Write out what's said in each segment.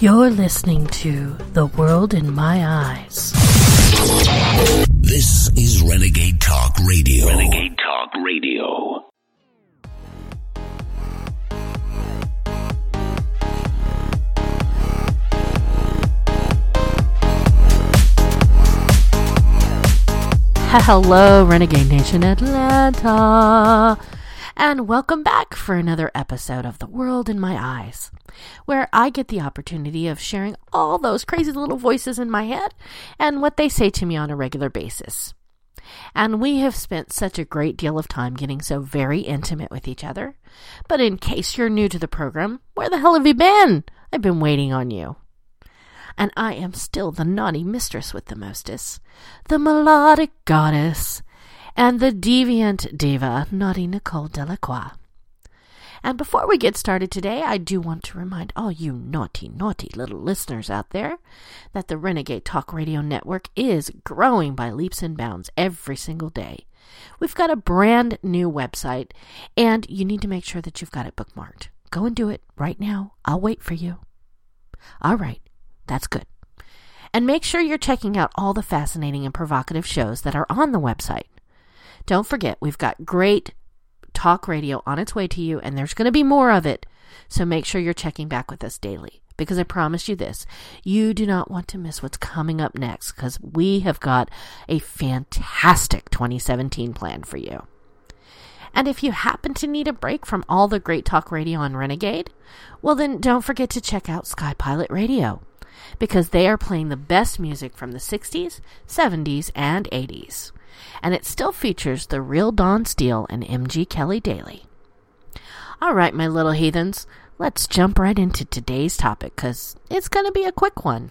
You're listening to The World in My Eyes. This is Renegade Talk Radio. Renegade Talk Radio. Hello, Renegade Nation Atlanta, and welcome back for another episode of The World in My Eyes, where I get the opportunity of sharing all those crazy little voices in my head and what they say to me on a regular basis. And we have spent such a great deal of time getting so very intimate with each other. But in case you're new to the program, where the hell have you been? I've been waiting on you and I am still the naughty mistress with the mostess, the melodic goddess, and the deviant diva, naughty Nicole Delacroix. And before we get started today, I do want to remind all you naughty, naughty little listeners out there that the Renegade Talk Radio Network is growing by leaps and bounds every single day. We've got a brand new website, and you need to make sure that you've got it bookmarked. Go and do it right now. I'll wait for you. All right. That's good. And make sure you're checking out all the fascinating and provocative shows that are on the website. Don't forget, we've got great talk radio on its way to you, and there's going to be more of it. So make sure you're checking back with us daily. Because I promise you this, you do not want to miss what's coming up next because we have got a fantastic 2017 plan for you. And if you happen to need a break from all the great talk radio on Renegade, well, then don't forget to check out Sky Pilot Radio because they are playing the best music from the 60s, 70s, and 80s. And it still features the real Don Steele and MG Kelly Daily. All right, my little heathens, let's jump right into today's topic because it's going to be a quick one.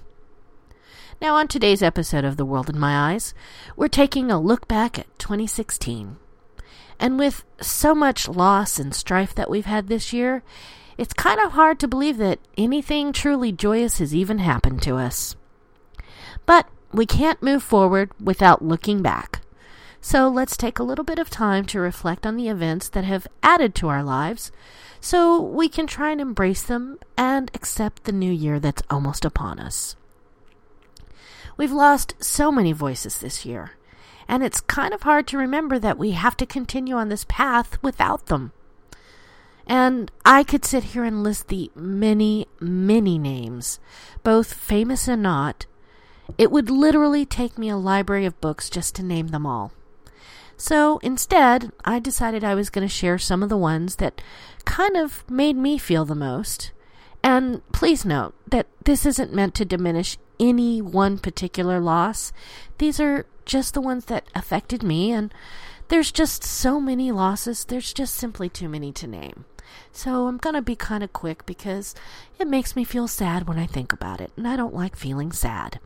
Now, on today's episode of The World in My Eyes, we're taking a look back at 2016. And with so much loss and strife that we've had this year, it's kind of hard to believe that anything truly joyous has even happened to us. But we can't move forward without looking back. So let's take a little bit of time to reflect on the events that have added to our lives so we can try and embrace them and accept the new year that's almost upon us. We've lost so many voices this year, and it's kind of hard to remember that we have to continue on this path without them. And I could sit here and list the many, many names, both famous and not. It would literally take me a library of books just to name them all. So instead, I decided I was going to share some of the ones that kind of made me feel the most. And please note that this isn't meant to diminish any one particular loss. These are just the ones that affected me, and there's just so many losses, there's just simply too many to name. So I'm going to be kind of quick because it makes me feel sad when I think about it, and I don't like feeling sad.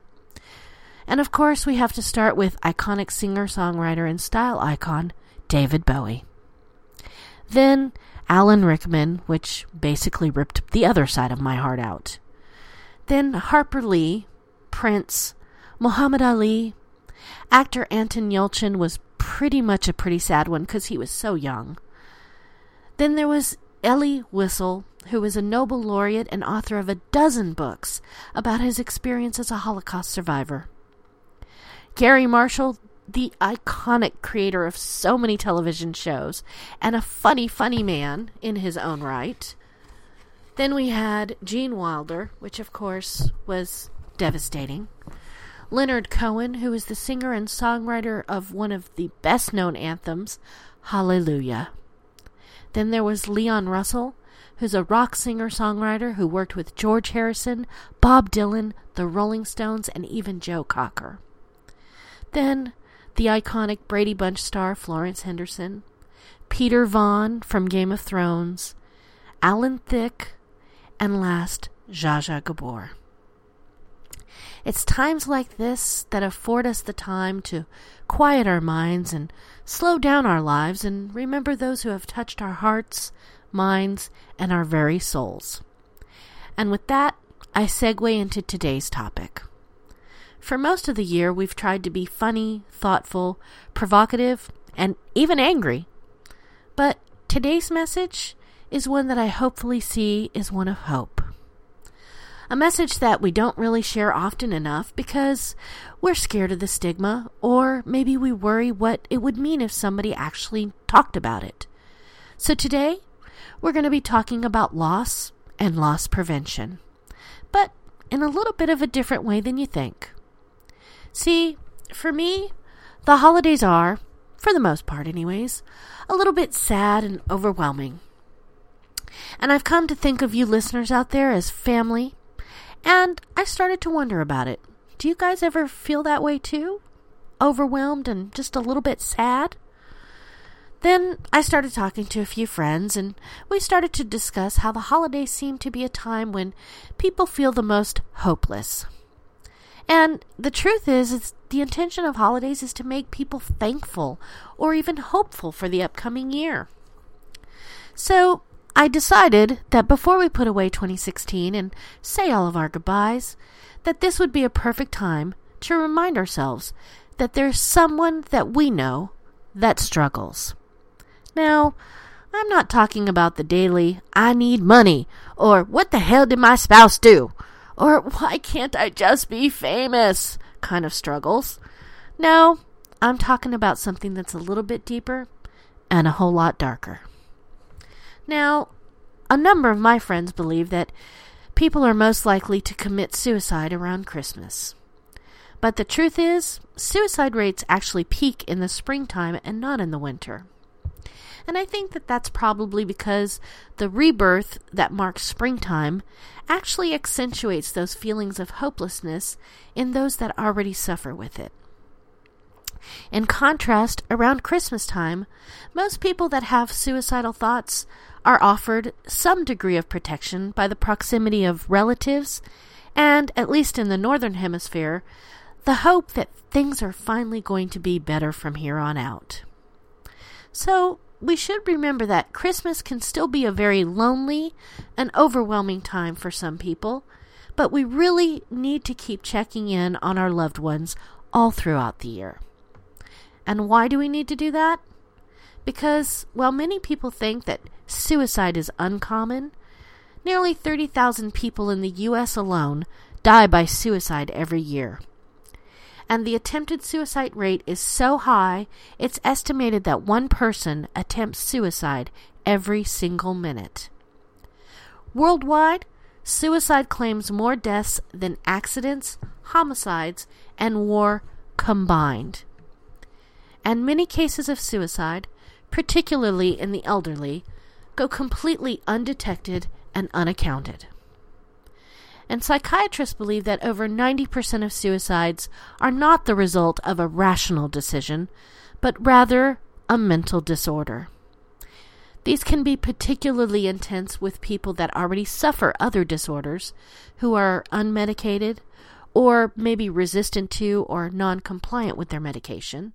And of course, we have to start with iconic singer, songwriter, and style icon David Bowie. Then Alan Rickman, which basically ripped the other side of my heart out. Then Harper Lee, Prince, Muhammad Ali. Actor Anton Yelchin was pretty much a pretty sad one because he was so young. Then there was Elie Wiesel, who is a Nobel laureate and author of a dozen books about his experience as a Holocaust survivor. Garry Marshall, the iconic creator of so many television shows, and a funny, funny man in his own right. Then we had Gene Wilder, which of course was devastating. Leonard Cohen, who is the singer and songwriter of one of the best known anthems, Hallelujah. Then there was Leon Russell, who's a rock singer songwriter who worked with George Harrison, Bob Dylan, the Rolling Stones, and even Joe Cocker. Then the iconic Brady Bunch star Florence Henderson, Peter Vaughan from Game of Thrones, Alan Thicke, and last, Zsa Zsa Gabor. It's times like this that afford us the time to quiet our minds and slow down our lives and remember those who have touched our hearts, minds, and our very souls. And with that, I segue into today's topic. For most of the year, we've tried to be funny, thoughtful, provocative, and even angry. But today's message is one that I hopefully see is one of hope. A message that we don't really share often enough because we're scared of the stigma, or maybe we worry what it would mean if somebody actually talked about it. So today, we're going to be talking about loss and loss prevention, but in a little bit of a different way than you think. See, for me, the holidays are, for the most part anyways, a little bit sad and overwhelming. And I've come to think of you listeners out there as family, and I started to wonder about it. Do you guys ever feel that way too? Overwhelmed and just a little bit sad? Then I started talking to a few friends, and we started to discuss how the holidays seem to be a time when people feel the most hopeless. And the truth is, it's the intention of holidays is to make people thankful or even hopeful for the upcoming year. So I decided that before we put away 2016 and say all of our goodbyes, that this would be a perfect time to remind ourselves that there's someone that we know that struggles. Now, I'm not talking about the daily, I need money, or what the hell did my spouse do, or why can't I just be famous kind of struggles. No, I'm talking about something that's a little bit deeper and a whole lot darker. Now, a number of my friends believe that people are most likely to commit suicide around Christmas. But the truth is, suicide rates actually peak in the springtime and not in the winter. And I think that that's probably because the rebirth that marks springtime actually accentuates those feelings of hopelessness in those that already suffer with it. In contrast, around Christmas time, most people that have suicidal thoughts are offered some degree of protection by the proximity of relatives and, at least in the Northern Hemisphere, the hope that things are finally going to be better from here on out. So, we should remember that Christmas can still be a very lonely and overwhelming time for some people, but we really need to keep checking in on our loved ones all throughout the year. And why do we need to do that? Because while many people think that suicide is uncommon, nearly 30,000 people in the U.S. alone die by suicide every year and the attempted suicide rate is so high, it's estimated that one person attempts suicide every single minute. Worldwide, suicide claims more deaths than accidents, homicides, and war combined. And many cases of suicide, particularly in the elderly, go completely undetected and unaccounted and psychiatrists believe that over 90% of suicides are not the result of a rational decision, but rather a mental disorder. These can be particularly intense with people that already suffer other disorders, who are unmedicated, or maybe resistant to or non-compliant with their medication,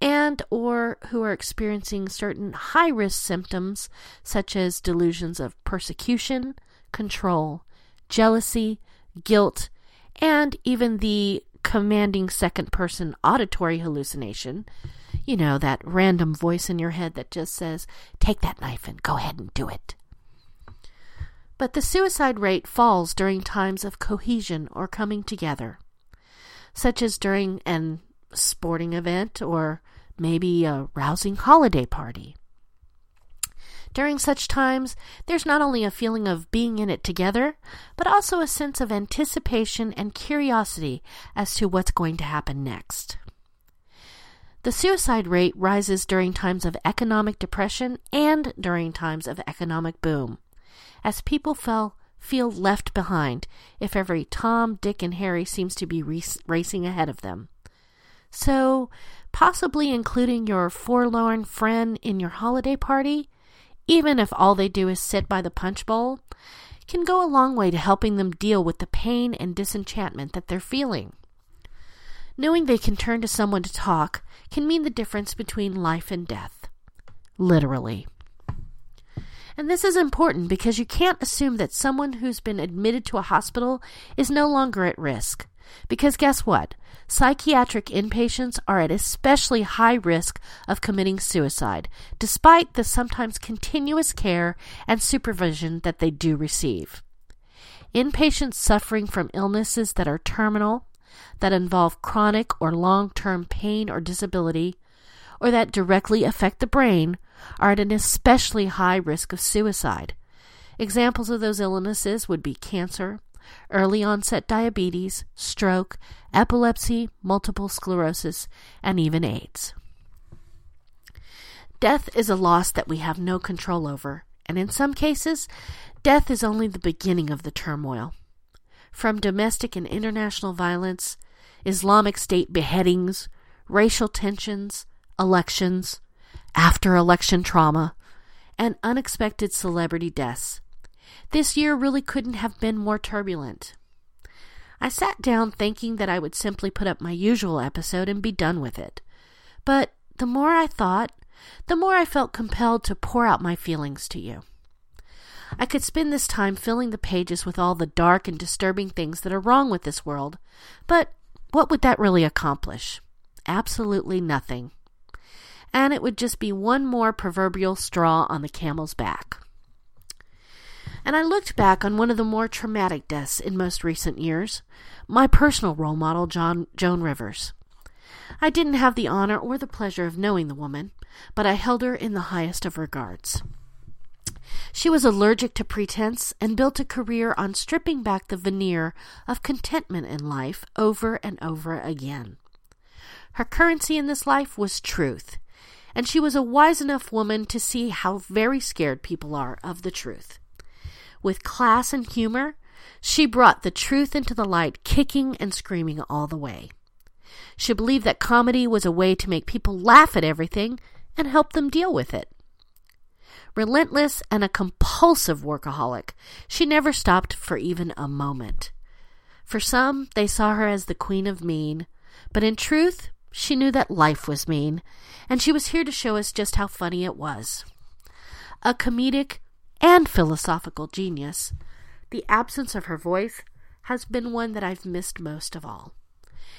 and or who are experiencing certain high-risk symptoms such as delusions of persecution, control, jealousy, guilt, and even the commanding second person auditory hallucination. You know, that random voice in your head that just says, take that knife and go ahead and do it. But the suicide rate falls during times of cohesion or coming together, such as during an sporting event or maybe a rousing holiday party. During such times, there's not only a feeling of being in it together, but also a sense of anticipation and curiosity as to what's going to happen next. The suicide rate rises during times of economic depression and during times of economic boom, as people feel, feel left behind if every Tom, Dick, and Harry seems to be racing ahead of them. So, possibly including your forlorn friend in your holiday party even if all they do is sit by the punch bowl, can go a long way to helping them deal with the pain and disenchantment that they're feeling. Knowing they can turn to someone to talk can mean the difference between life and death. Literally. And this is important because you can't assume that someone who's been admitted to a hospital is no longer at risk. Because guess what? Psychiatric inpatients are at especially high risk of committing suicide, despite the sometimes continuous care and supervision that they do receive. Inpatients suffering from illnesses that are terminal, that involve chronic or long term pain or disability, or that directly affect the brain are at an especially high risk of suicide. Examples of those illnesses would be cancer, early onset diabetes, stroke, epilepsy, multiple sclerosis, and even AIDS. Death is a loss that we have no control over, and in some cases, death is only the beginning of the turmoil. From domestic and international violence, Islamic State beheadings, racial tensions, elections, after election trauma, and unexpected celebrity deaths. This year really couldn't have been more turbulent. I sat down thinking that I would simply put up my usual episode and be done with it. But the more I thought, the more I felt compelled to pour out my feelings to you. I could spend this time filling the pages with all the dark and disturbing things that are wrong with this world, but what would that really accomplish? Absolutely nothing. And it would just be one more proverbial straw on the camel's back. And I looked back on one of the more traumatic deaths in most recent years, my personal role model, John, Joan Rivers. I didn't have the honor or the pleasure of knowing the woman, but I held her in the highest of regards. She was allergic to pretense and built a career on stripping back the veneer of contentment in life over and over again. Her currency in this life was truth, and she was a wise enough woman to see how very scared people are of the truth. With class and humor, she brought the truth into the light, kicking and screaming all the way. She believed that comedy was a way to make people laugh at everything and help them deal with it. Relentless and a compulsive workaholic, she never stopped for even a moment. For some, they saw her as the queen of mean, but in truth, she knew that life was mean, and she was here to show us just how funny it was. A comedic and philosophical genius, the absence of her voice has been one that I've missed most of all.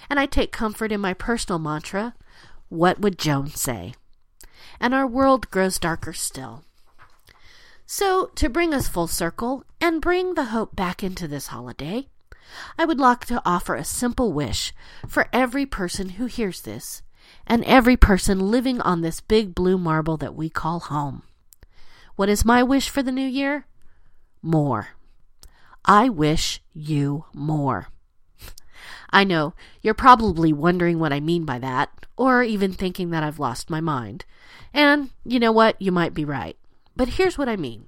And I take comfort in my personal mantra what would Joan say? And our world grows darker still. So, to bring us full circle and bring the hope back into this holiday, I would like to offer a simple wish for every person who hears this and every person living on this big blue marble that we call home. What is my wish for the new year? More. I wish you more. I know you're probably wondering what I mean by that, or even thinking that I've lost my mind. And you know what? You might be right. But here's what I mean.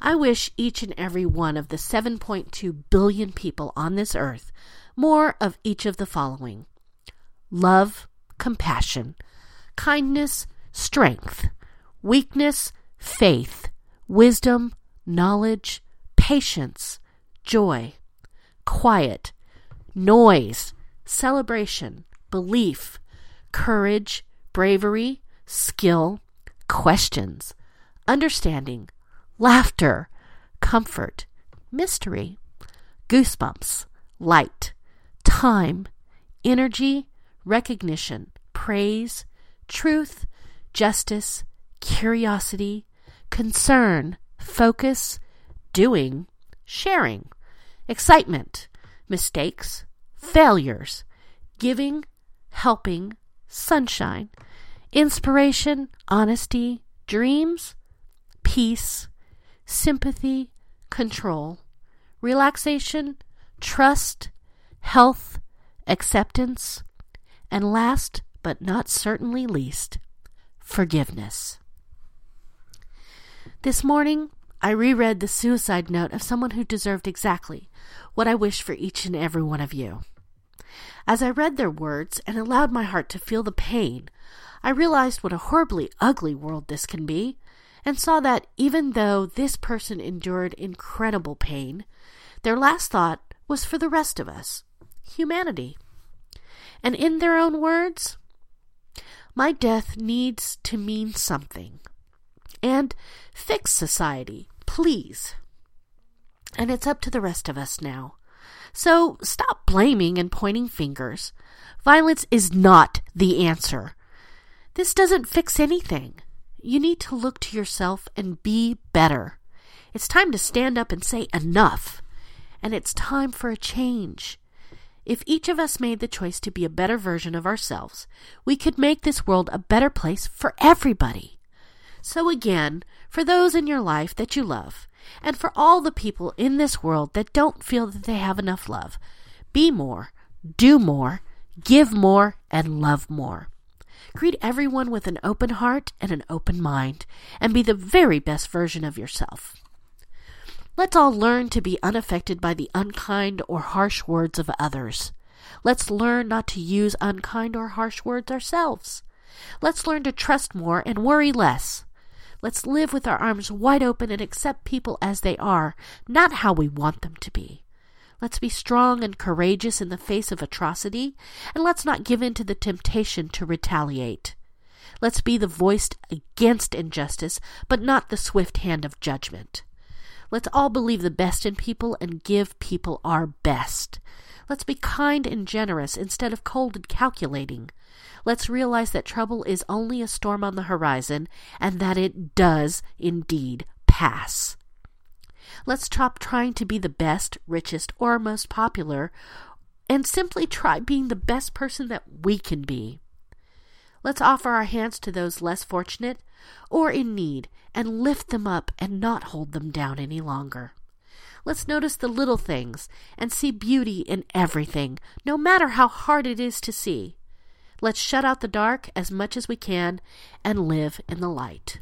I wish each and every one of the 7.2 billion people on this earth more of each of the following love, compassion, kindness, strength, weakness, faith, wisdom, knowledge, patience, joy, quiet, noise, celebration, belief, courage, bravery, skill, questions, understanding, laughter, comfort, mystery, goosebumps, light, time, energy, recognition, praise, truth, justice, curiosity, concern, focus, doing, sharing, excitement, mistakes, failures, giving, helping, sunshine, inspiration, honesty, dreams, peace, sympathy, control, relaxation, trust, health, acceptance, and last but not certainly least, forgiveness. This morning, I reread the suicide note of someone who deserved exactly what I wish for each and every one of you. As I read their words and allowed my heart to feel the pain, I realized what a horribly ugly world this can be, and saw that even though this person endured incredible pain, their last thought was for the rest of us humanity. And in their own words, my death needs to mean something and fix society, please. And it's up to the rest of us now. So stop blaming and pointing fingers. Violence is not the answer. This doesn't fix anything. You need to look to yourself and be better. It's time to stand up and say enough. and it's time for a change. If each of us made the choice to be a better version of ourselves, we could make this world a better place for everybody. So, again, for those in your life that you love, and for all the people in this world that don't feel that they have enough love, be more, do more, give more, and love more. Greet everyone with an open heart and an open mind, and be the very best version of yourself. Let's all learn to be unaffected by the unkind or harsh words of others. Let's learn not to use unkind or harsh words ourselves. Let's learn to trust more and worry less. Let's live with our arms wide open and accept people as they are, not how we want them to be. Let's be strong and courageous in the face of atrocity, and let's not give in to the temptation to retaliate. Let's be the voice against injustice, but not the swift hand of judgment. Let's all believe the best in people and give people our best. Let's be kind and generous instead of cold and calculating. Let's realize that trouble is only a storm on the horizon and that it does indeed pass. Let's stop trying to be the best, richest, or most popular and simply try being the best person that we can be. Let's offer our hands to those less fortunate or in need and lift them up and not hold them down any longer. Let's notice the little things and see beauty in everything, no matter how hard it is to see. Let's shut out the dark as much as we can and live in the light.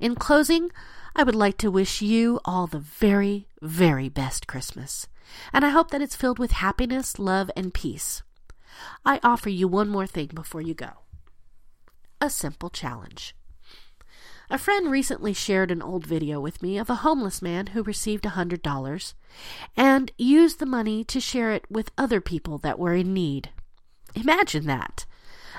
In closing, I would like to wish you all the very, very best Christmas, and I hope that it's filled with happiness, love, and peace. I offer you one more thing before you go a simple challenge. A friend recently shared an old video with me of a homeless man who received a $100 and used the money to share it with other people that were in need. Imagine that.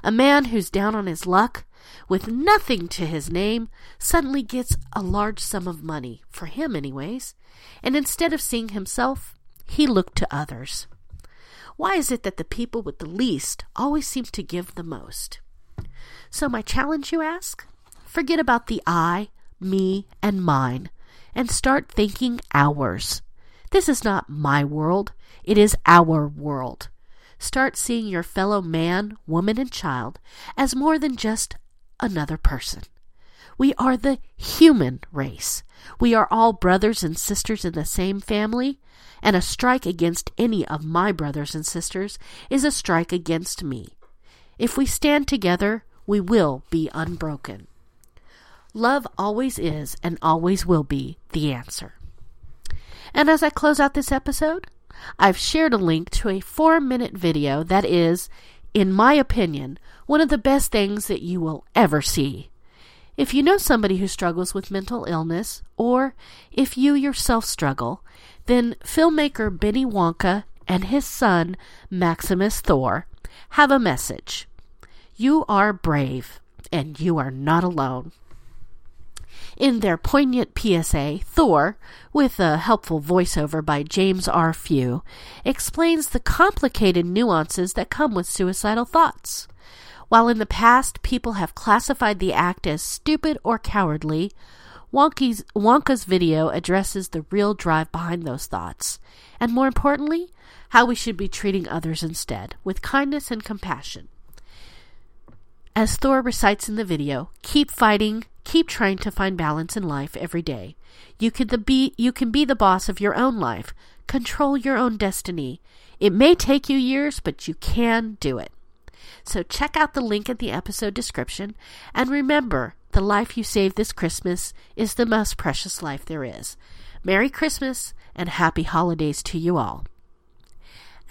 A man who's down on his luck, with nothing to his name, suddenly gets a large sum of money, for him, anyways, and instead of seeing himself, he looked to others. Why is it that the people with the least always seem to give the most? So, my challenge, you ask? Forget about the I, me, and mine, and start thinking ours. This is not my world, it is our world. Start seeing your fellow man, woman, and child as more than just another person. We are the human race. We are all brothers and sisters in the same family, and a strike against any of my brothers and sisters is a strike against me. If we stand together, we will be unbroken. Love always is and always will be the answer. And as I close out this episode, I've shared a link to a four minute video that is, in my opinion, one of the best things that you will ever see. If you know somebody who struggles with mental illness, or if you yourself struggle, then filmmaker Benny Wonka and his son, Maximus Thor, have a message. You are brave, and you are not alone. In their poignant PSA, Thor, with a helpful voiceover by James R. Few, explains the complicated nuances that come with suicidal thoughts. While in the past people have classified the act as stupid or cowardly, Wonka's, Wonka's video addresses the real drive behind those thoughts, and more importantly, how we should be treating others instead, with kindness and compassion. As Thor recites in the video, keep fighting, keep trying to find balance in life every day. You can, be, you can be the boss of your own life. Control your own destiny. It may take you years, but you can do it. So check out the link in the episode description, and remember, the life you save this Christmas is the most precious life there is. Merry Christmas and happy holidays to you all.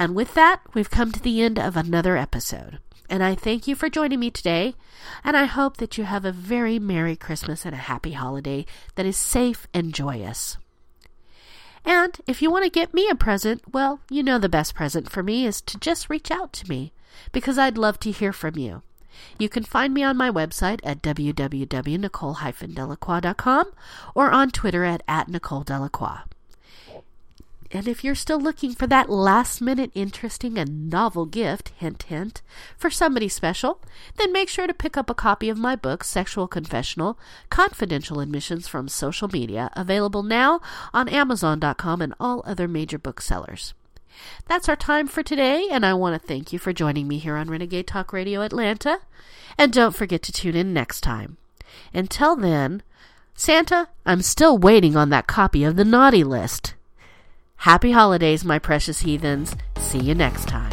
And with that, we've come to the end of another episode. And I thank you for joining me today. And I hope that you have a very Merry Christmas and a happy holiday that is safe and joyous. And if you want to get me a present, well, you know the best present for me is to just reach out to me because I'd love to hear from you. You can find me on my website at www.nicole-delacroix.com or on Twitter at, at Nicole Delacroix. And if you're still looking for that last minute interesting and novel gift, hint, hint, for somebody special, then make sure to pick up a copy of my book, Sexual Confessional Confidential Admissions from Social Media, available now on Amazon.com and all other major booksellers. That's our time for today, and I want to thank you for joining me here on Renegade Talk Radio Atlanta. And don't forget to tune in next time. Until then, Santa, I'm still waiting on that copy of the naughty list. Happy holidays, my precious heathens. See you next time.